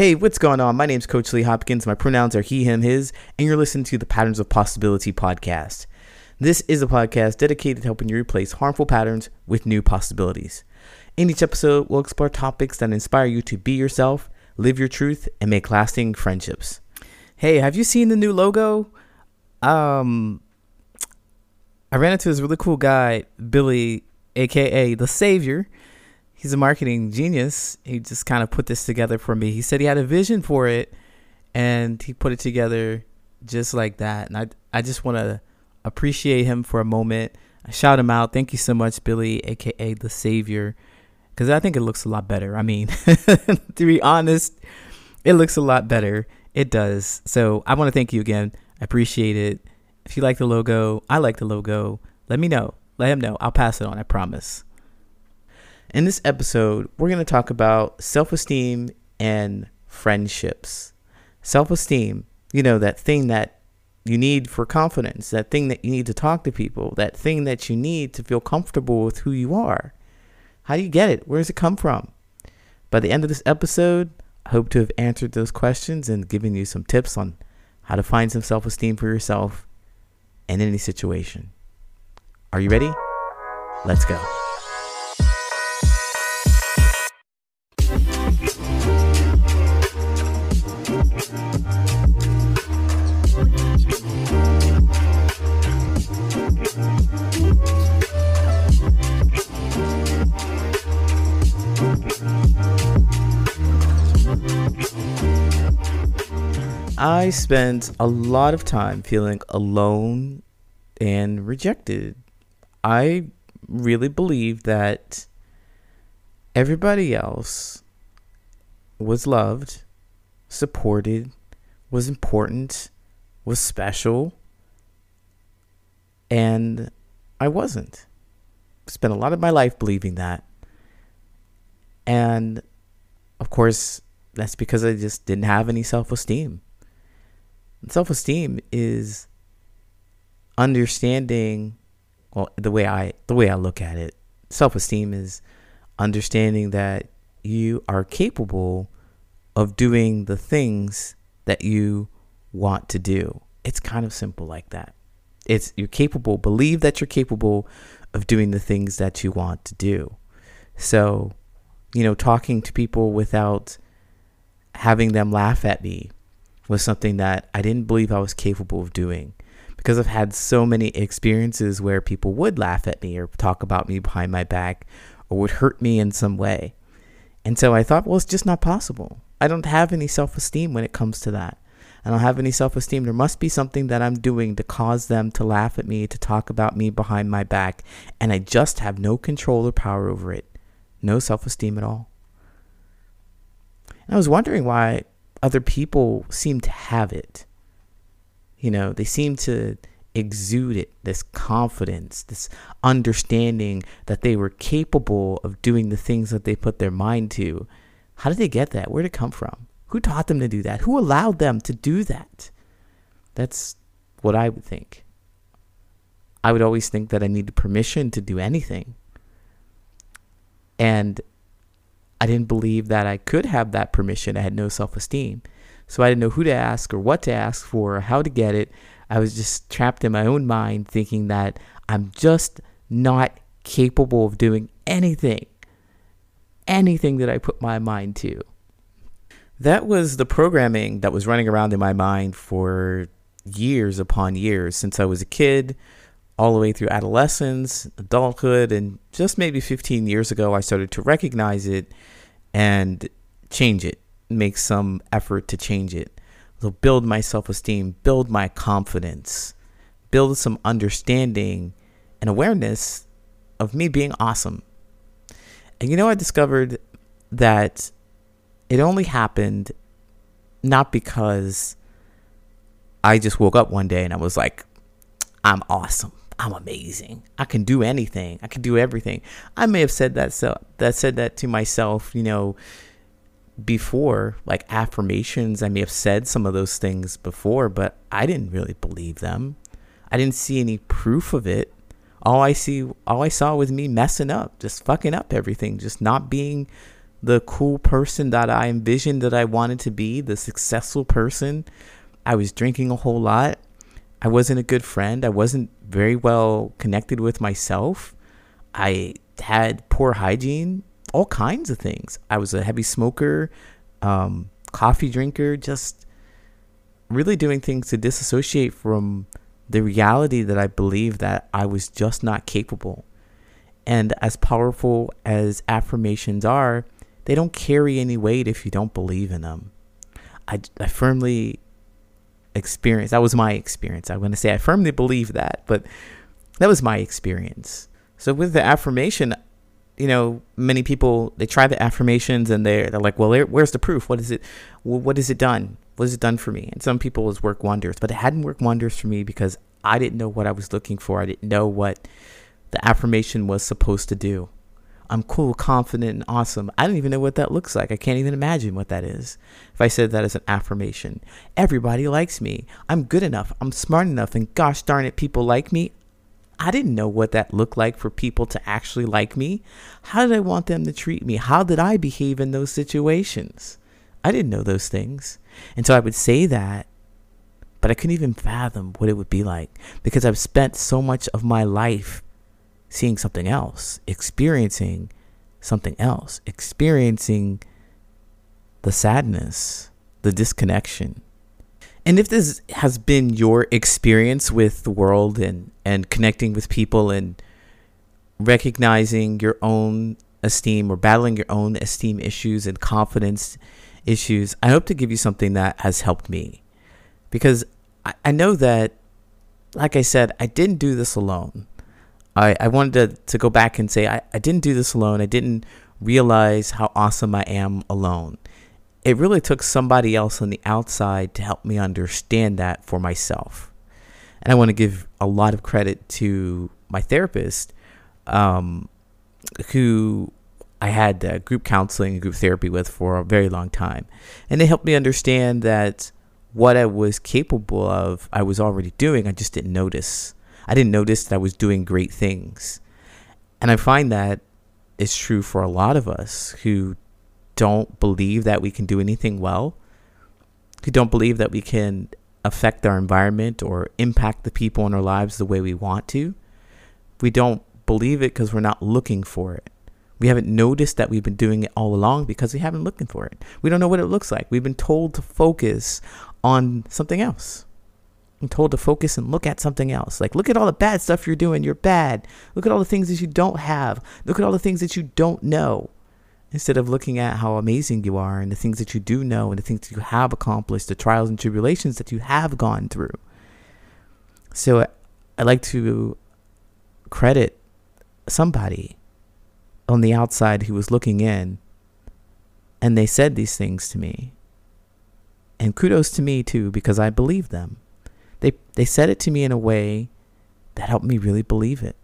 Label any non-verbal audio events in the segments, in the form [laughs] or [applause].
Hey, what's going on? My name's Coach Lee Hopkins. My pronouns are he, him, his, and you're listening to the Patterns of Possibility podcast. This is a podcast dedicated to helping you replace harmful patterns with new possibilities. In each episode, we'll explore topics that inspire you to be yourself, live your truth, and make lasting friendships. Hey, have you seen the new logo? Um, I ran into this really cool guy, Billy, aka the Savior he's a marketing genius. He just kind of put this together for me. He said he had a vision for it and he put it together just like that. And I I just want to appreciate him for a moment. I shout him out. Thank you so much, Billy, aka the Savior, because I think it looks a lot better. I mean, [laughs] to be honest, it looks a lot better. It does. So I want to thank you again. I appreciate it. If you like the logo, I like the logo. Let me know. Let him know. I'll pass it on. I promise. In this episode, we're going to talk about self esteem and friendships. Self esteem, you know, that thing that you need for confidence, that thing that you need to talk to people, that thing that you need to feel comfortable with who you are. How do you get it? Where does it come from? By the end of this episode, I hope to have answered those questions and given you some tips on how to find some self esteem for yourself in any situation. Are you ready? Let's go. I spent a lot of time feeling alone and rejected. I really believe that everybody else was loved, supported, was important, was special, and I wasn't. Spent a lot of my life believing that. And of course, that's because I just didn't have any self esteem. Self esteem is understanding well the way I the way I look at it. Self esteem is understanding that you are capable of doing the things that you want to do. It's kind of simple like that. It's you're capable, believe that you're capable of doing the things that you want to do. So, you know, talking to people without having them laugh at me was something that I didn't believe I was capable of doing because I've had so many experiences where people would laugh at me or talk about me behind my back or would hurt me in some way. And so I thought, well, it's just not possible. I don't have any self esteem when it comes to that. I don't have any self esteem. There must be something that I'm doing to cause them to laugh at me, to talk about me behind my back. And I just have no control or power over it. No self esteem at all. And I was wondering why other people seem to have it. You know, they seem to exude it this confidence, this understanding that they were capable of doing the things that they put their mind to. How did they get that? Where did it come from? Who taught them to do that? Who allowed them to do that? That's what I would think. I would always think that I needed permission to do anything. And I didn't believe that I could have that permission. I had no self esteem. So I didn't know who to ask or what to ask for or how to get it. I was just trapped in my own mind thinking that I'm just not capable of doing anything, anything that I put my mind to. That was the programming that was running around in my mind for years upon years since I was a kid all the way through adolescence, adulthood, and just maybe 15 years ago, I started to recognize it and change it, make some effort to change it. So build my self esteem, build my confidence, build some understanding and awareness of me being awesome. And you know, I discovered that it only happened not because I just woke up one day and I was like, I'm awesome. I'm amazing. I can do anything. I can do everything. I may have said that so that said that to myself, you know, before, like affirmations. I may have said some of those things before, but I didn't really believe them. I didn't see any proof of it. All I see all I saw was me messing up, just fucking up everything, just not being the cool person that I envisioned that I wanted to be, the successful person. I was drinking a whole lot. I wasn't a good friend. I wasn't very well connected with myself. I had poor hygiene, all kinds of things. I was a heavy smoker, um, coffee drinker, just really doing things to disassociate from the reality that I believe that I was just not capable. And as powerful as affirmations are, they don't carry any weight if you don't believe in them. I, I firmly experience that was my experience. I'm going to say I firmly believe that, but that was my experience. So with the affirmation, you know, many people they try the affirmations and they're they're like, well, where's the proof? What is it? What has it done? What has it done for me? And some people has worked wonders, but it hadn't worked wonders for me because I didn't know what I was looking for. I didn't know what the affirmation was supposed to do. I'm cool, confident, and awesome. I don't even know what that looks like. I can't even imagine what that is. If I said that as an affirmation, everybody likes me. I'm good enough. I'm smart enough. And gosh darn it, people like me. I didn't know what that looked like for people to actually like me. How did I want them to treat me? How did I behave in those situations? I didn't know those things. And so I would say that, but I couldn't even fathom what it would be like because I've spent so much of my life seeing something else, experiencing something else, experiencing the sadness, the disconnection. And if this has been your experience with the world and, and connecting with people and recognizing your own esteem or battling your own esteem issues and confidence issues, I hope to give you something that has helped me. Because I, I know that, like I said, I didn't do this alone. I, I wanted to, to go back and say, I, I didn't do this alone. I didn't realize how awesome I am alone. It really took somebody else on the outside to help me understand that for myself. And I want to give a lot of credit to my therapist, um, who I had uh, group counseling and group therapy with for a very long time. And they helped me understand that what I was capable of, I was already doing. I just didn't notice. I didn't notice that I was doing great things. And I find that is true for a lot of us who don't believe that we can do anything well, who don't believe that we can affect our environment or impact the people in our lives the way we want to. We don't believe it because we're not looking for it. We haven't noticed that we've been doing it all along because we haven't looking for it. We don't know what it looks like. We've been told to focus on something else. I'm told to focus and look at something else. Like, look at all the bad stuff you're doing. You're bad. Look at all the things that you don't have. Look at all the things that you don't know. Instead of looking at how amazing you are and the things that you do know and the things that you have accomplished, the trials and tribulations that you have gone through. So I like to credit somebody on the outside who was looking in and they said these things to me. And kudos to me too, because I believed them. They they said it to me in a way that helped me really believe it.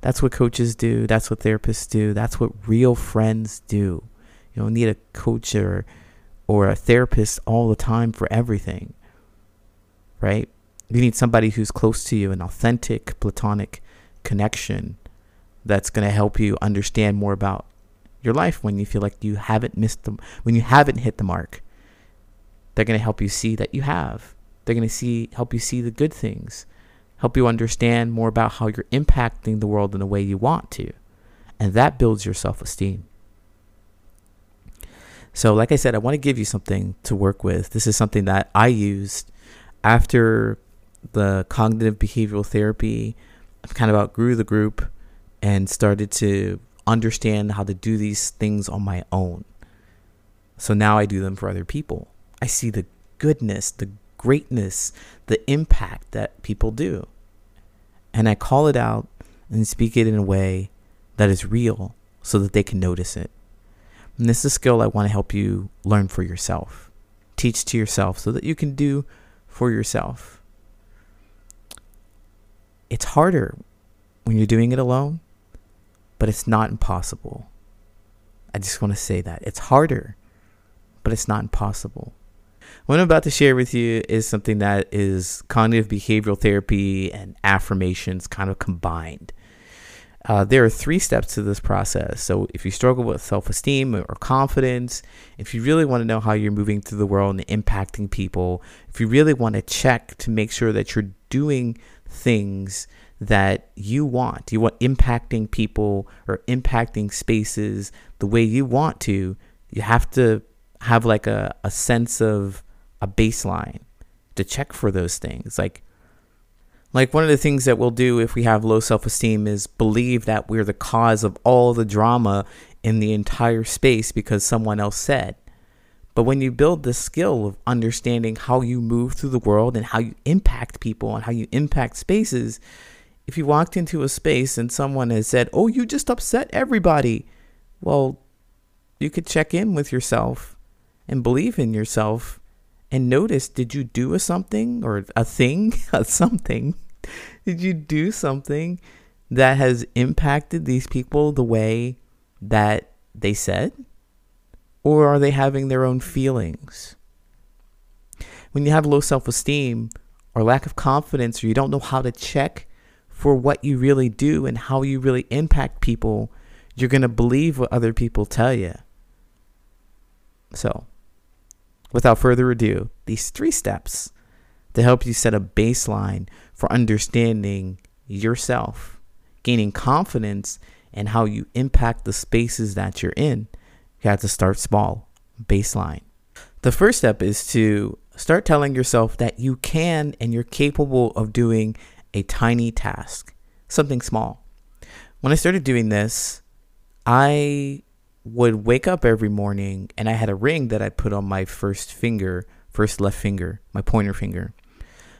That's what coaches do. That's what therapists do. That's what real friends do. You don't need a coach or or a therapist all the time for everything. Right? You need somebody who's close to you, an authentic platonic connection that's going to help you understand more about your life when you feel like you haven't missed them, when you haven't hit the mark. They're going to help you see that you have. They're going to see help you see the good things, help you understand more about how you're impacting the world in the way you want to. And that builds your self-esteem. So, like I said, I want to give you something to work with. This is something that I used after the cognitive behavioral therapy. I kind of outgrew the group and started to understand how to do these things on my own. So now I do them for other people. I see the goodness, the greatness, the impact that people do. And I call it out and speak it in a way that is real so that they can notice it. And this is a skill I want to help you learn for yourself. Teach to yourself so that you can do for yourself. It's harder when you're doing it alone, but it's not impossible. I just want to say that. It's harder, but it's not impossible. What I'm about to share with you is something that is cognitive behavioral therapy and affirmations kind of combined. Uh, there are three steps to this process. So, if you struggle with self esteem or confidence, if you really want to know how you're moving through the world and impacting people, if you really want to check to make sure that you're doing things that you want, you want impacting people or impacting spaces the way you want to, you have to have like a, a sense of a baseline to check for those things. Like, like one of the things that we'll do if we have low self-esteem is believe that we're the cause of all the drama in the entire space because someone else said. But when you build the skill of understanding how you move through the world and how you impact people and how you impact spaces, if you walked into a space and someone has said, "Oh, you just upset everybody," well, you could check in with yourself and believe in yourself and notice did you do a something or a thing, [laughs] a something? Did you do something that has impacted these people the way that they said? Or are they having their own feelings? When you have low self esteem or lack of confidence, or you don't know how to check for what you really do and how you really impact people, you're going to believe what other people tell you. So, without further ado, these three steps to help you set a baseline for understanding yourself, gaining confidence in how you impact the spaces that you're in. You have to start small, baseline. The first step is to start telling yourself that you can and you're capable of doing a tiny task, something small. When I started doing this, I would wake up every morning and I had a ring that I put on my first finger, first left finger, my pointer finger.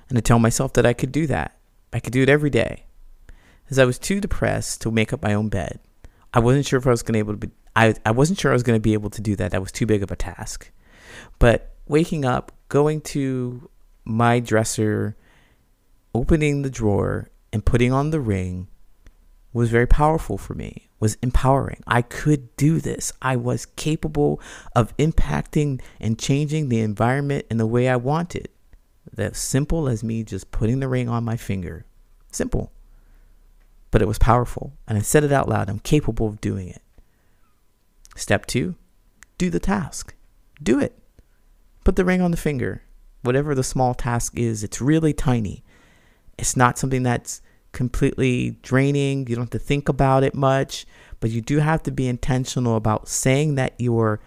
And I tell myself that I could do that. I could do it every day. As I was too depressed to make up my own bed. I wasn't sure if I was gonna able to be I, I wasn't sure I was gonna be able to do that. That was too big of a task. But waking up, going to my dresser, opening the drawer and putting on the ring was very powerful for me, was empowering. I could do this. I was capable of impacting and changing the environment in the way I wanted. That simple as me just putting the ring on my finger. Simple. But it was powerful. And I said it out loud. I'm capable of doing it. Step two, do the task. Do it. Put the ring on the finger. Whatever the small task is, it's really tiny. It's not something that's completely draining. You don't have to think about it much, but you do have to be intentional about saying that you're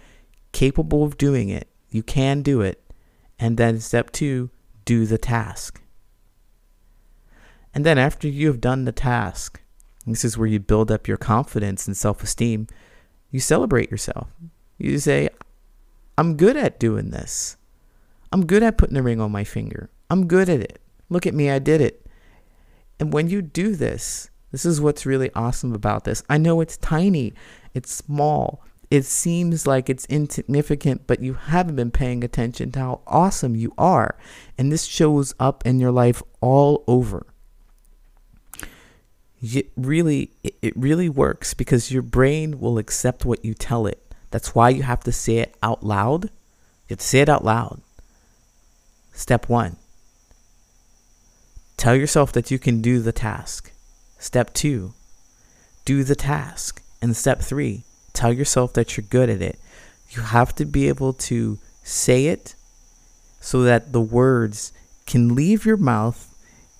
capable of doing it. You can do it. And then step two, do the task. And then after you have done the task, this is where you build up your confidence and self esteem. You celebrate yourself. You say, I'm good at doing this. I'm good at putting the ring on my finger. I'm good at it. Look at me, I did it. And when you do this, this is what's really awesome about this. I know it's tiny, it's small, it seems like it's insignificant, but you haven't been paying attention to how awesome you are. And this shows up in your life all over. It really, it really works because your brain will accept what you tell it. That's why you have to say it out loud. You have to say it out loud. Step one Tell yourself that you can do the task. Step two, do the task. And step three, tell yourself that you're good at it. You have to be able to say it so that the words can leave your mouth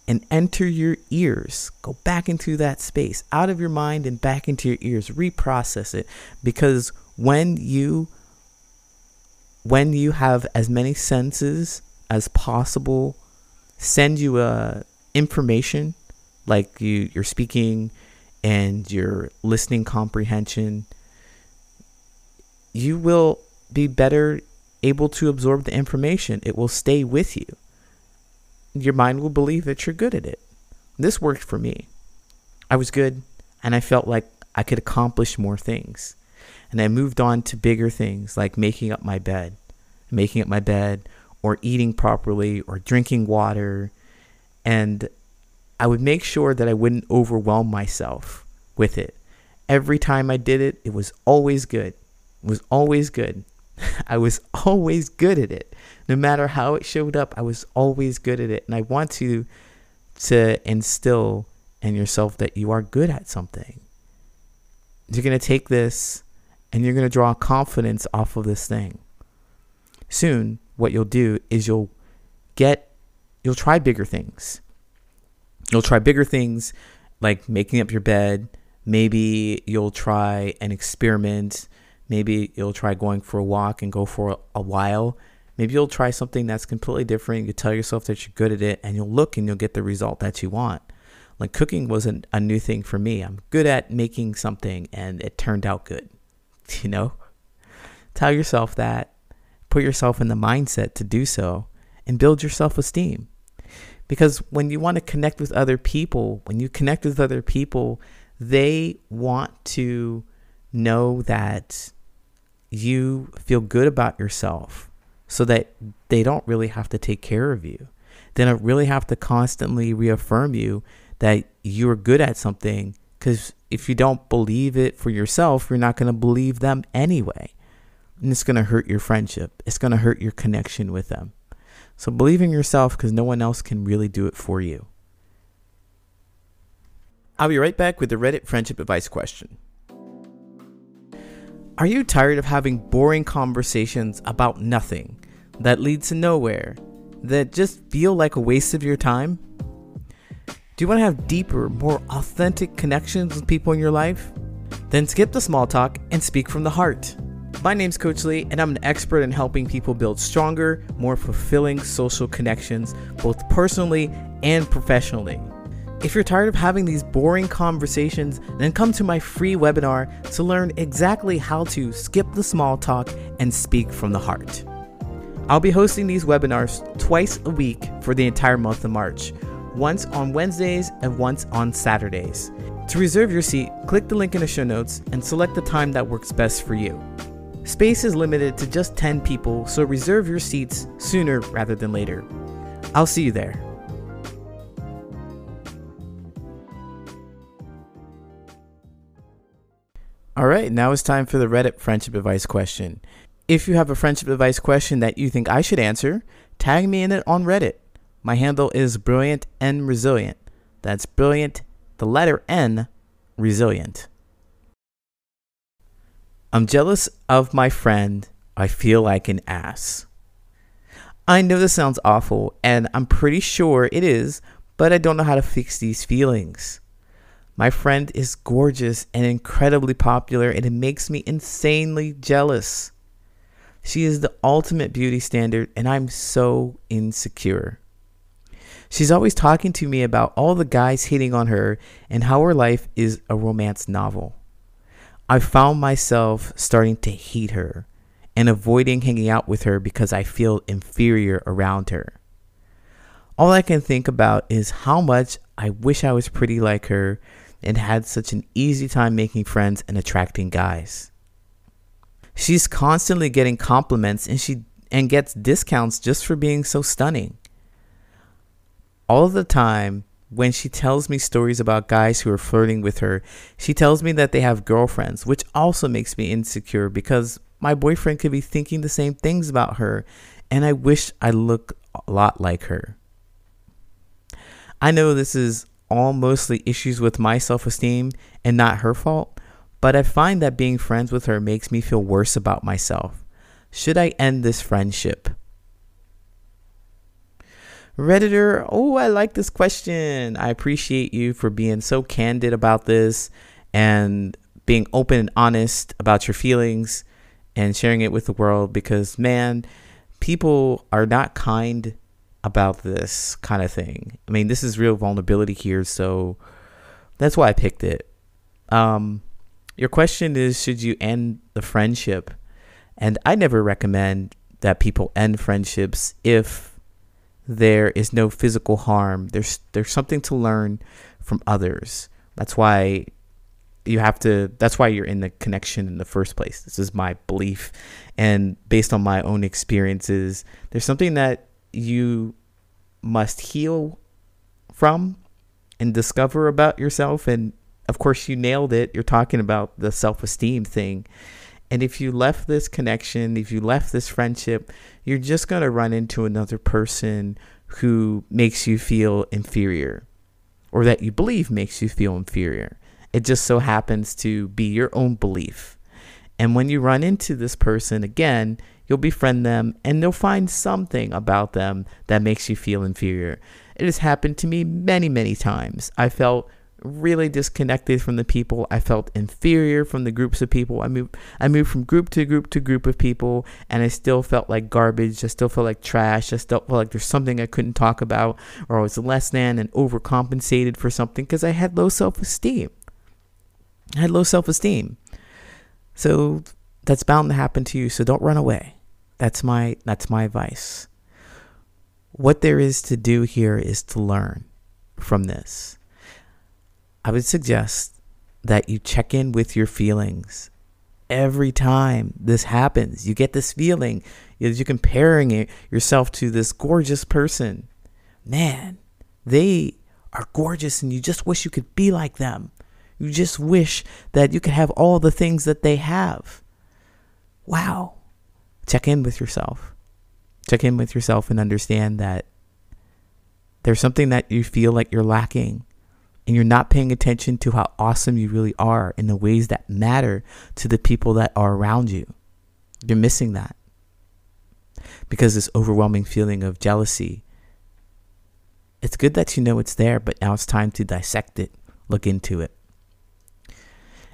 and enter your ears. Go back into that space, out of your mind and back into your ears. Reprocess it because when you when you have as many senses as possible send you a information like you you're speaking and your listening comprehension you will be better able to absorb the information. It will stay with you. Your mind will believe that you're good at it. This worked for me. I was good and i felt like i could accomplish more things. And i moved on to bigger things like making up my bed making up my bed or eating properly or drinking water and I would make sure that I wouldn't overwhelm myself with it. Every time I did it, it was always good. It was always good. [laughs] I was always good at it. No matter how it showed up, I was always good at it. And I want to to instill in yourself that you are good at something. you're going to take this and you're going to draw confidence off of this thing. Soon, what you'll do is you'll get, you'll try bigger things. You'll try bigger things like making up your bed. Maybe you'll try an experiment. Maybe you'll try going for a walk and go for a while. Maybe you'll try something that's completely different. You tell yourself that you're good at it and you'll look and you'll get the result that you want. Like cooking wasn't a new thing for me. I'm good at making something and it turned out good. [laughs] You know? Tell yourself that. Put yourself in the mindset to do so and build your self esteem. Because when you want to connect with other people, when you connect with other people, they want to know that you feel good about yourself so that they don't really have to take care of you. They don't really have to constantly reaffirm you that you're good at something because if you don't believe it for yourself, you're not going to believe them anyway. And it's going to hurt your friendship. It's going to hurt your connection with them. So believe in yourself because no one else can really do it for you. I'll be right back with the Reddit friendship advice question. Are you tired of having boring conversations about nothing that lead to nowhere that just feel like a waste of your time? Do you want to have deeper, more authentic connections with people in your life? Then skip the small talk and speak from the heart. My name's Coach Lee, and I'm an expert in helping people build stronger, more fulfilling social connections, both personally and professionally. If you're tired of having these boring conversations, then come to my free webinar to learn exactly how to skip the small talk and speak from the heart. I'll be hosting these webinars twice a week for the entire month of March once on Wednesdays and once on Saturdays. To reserve your seat, click the link in the show notes and select the time that works best for you. Space is limited to just 10 people, so reserve your seats sooner rather than later. I'll see you there. All right, now it's time for the Reddit friendship advice question. If you have a friendship advice question that you think I should answer, tag me in it on Reddit. My handle is brilliant and resilient. That's brilliant, the letter N, resilient. I'm jealous of my friend. I feel like an ass. I know this sounds awful, and I'm pretty sure it is, but I don't know how to fix these feelings. My friend is gorgeous and incredibly popular, and it makes me insanely jealous. She is the ultimate beauty standard, and I'm so insecure. She's always talking to me about all the guys hitting on her and how her life is a romance novel. I found myself starting to hate her and avoiding hanging out with her because I feel inferior around her. All I can think about is how much I wish I was pretty like her and had such an easy time making friends and attracting guys. She's constantly getting compliments and she and gets discounts just for being so stunning all the time when she tells me stories about guys who are flirting with her, she tells me that they have girlfriends, which also makes me insecure because my boyfriend could be thinking the same things about her, and I wish I looked a lot like her. I know this is all mostly issues with my self esteem and not her fault, but I find that being friends with her makes me feel worse about myself. Should I end this friendship? Redditor, oh, I like this question. I appreciate you for being so candid about this and being open and honest about your feelings and sharing it with the world because, man, people are not kind about this kind of thing. I mean, this is real vulnerability here, so that's why I picked it. Um, your question is Should you end the friendship? And I never recommend that people end friendships if there is no physical harm. There's there's something to learn from others. That's why you have to that's why you're in the connection in the first place. This is my belief and based on my own experiences, there's something that you must heal from and discover about yourself and of course you nailed it. You're talking about the self-esteem thing. And if you left this connection, if you left this friendship, you're just going to run into another person who makes you feel inferior or that you believe makes you feel inferior. It just so happens to be your own belief. And when you run into this person again, you'll befriend them and you'll find something about them that makes you feel inferior. It has happened to me many, many times. I felt really disconnected from the people. I felt inferior from the groups of people. I moved I moved from group to group to group of people and I still felt like garbage. I still felt like trash. I still felt like there's something I couldn't talk about or I was less than and overcompensated for something because I had low self-esteem. I had low self-esteem. So that's bound to happen to you, so don't run away. That's my that's my advice. What there is to do here is to learn from this. I would suggest that you check in with your feelings every time this happens. You get this feeling as you're comparing it, yourself to this gorgeous person. Man, they are gorgeous and you just wish you could be like them. You just wish that you could have all the things that they have. Wow. Check in with yourself. Check in with yourself and understand that there's something that you feel like you're lacking and you're not paying attention to how awesome you really are in the ways that matter to the people that are around you. You're missing that. Because this overwhelming feeling of jealousy, it's good that you know it's there, but now it's time to dissect it, look into it.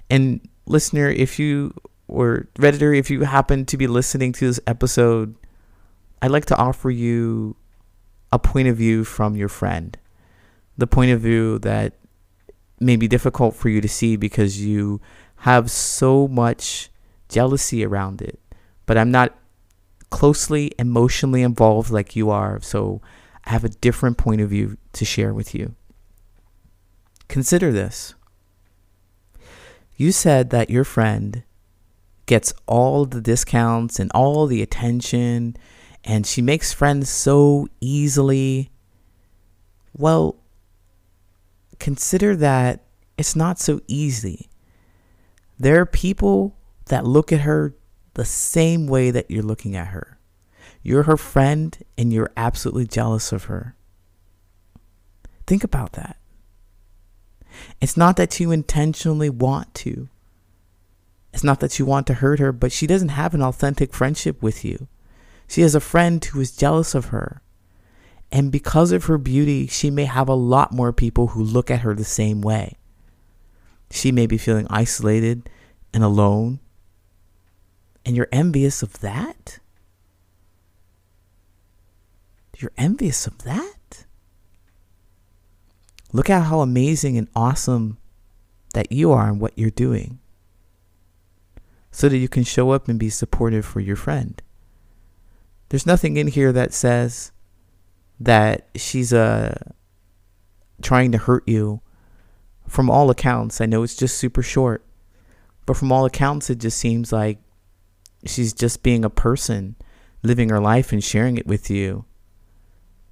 And listener, if you or redditor, if you happen to be listening to this episode, I'd like to offer you a point of view from your friend. The point of view that may be difficult for you to see because you have so much jealousy around it. But I'm not closely emotionally involved like you are, so I have a different point of view to share with you. Consider this. You said that your friend gets all the discounts and all the attention, and she makes friends so easily. Well, consider that it's not so easy. There are people that look at her the same way that you're looking at her. You're her friend and you're absolutely jealous of her. Think about that. It's not that you intentionally want to. It's not that you want to hurt her, but she doesn't have an authentic friendship with you. She has a friend who is jealous of her. And because of her beauty, she may have a lot more people who look at her the same way. She may be feeling isolated and alone. And you're envious of that? You're envious of that? Look at how amazing and awesome that you are and what you're doing so that you can show up and be supportive for your friend. There's nothing in here that says that she's uh, trying to hurt you. From all accounts, I know it's just super short, but from all accounts, it just seems like she's just being a person, living her life and sharing it with you.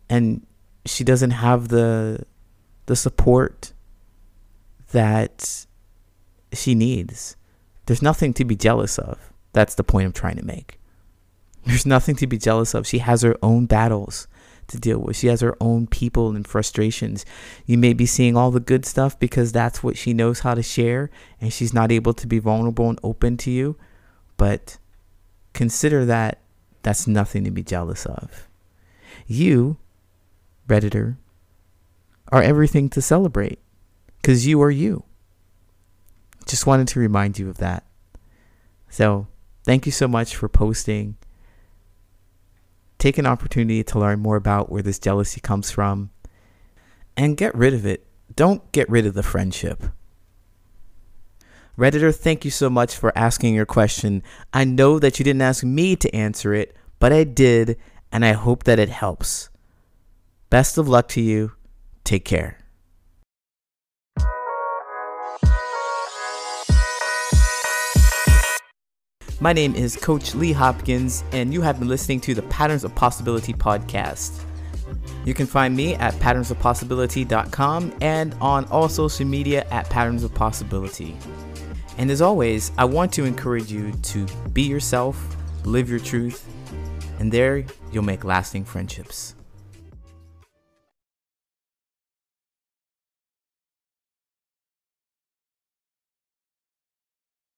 And she doesn't have the the support that she needs. There's nothing to be jealous of. That's the point I'm trying to make. There's nothing to be jealous of. She has her own battles to deal with. She has her own people and frustrations. You may be seeing all the good stuff because that's what she knows how to share and she's not able to be vulnerable and open to you. But consider that that's nothing to be jealous of. You, Redditor, are everything to celebrate because you are you. Just wanted to remind you of that. So, thank you so much for posting. Take an opportunity to learn more about where this jealousy comes from and get rid of it. Don't get rid of the friendship. Redditor, thank you so much for asking your question. I know that you didn't ask me to answer it, but I did, and I hope that it helps. Best of luck to you. Take care. My name is Coach Lee Hopkins, and you have been listening to the Patterns of Possibility podcast. You can find me at patternsofpossibility.com and on all social media at Patterns of Possibility. And as always, I want to encourage you to be yourself, live your truth, and there you'll make lasting friendships.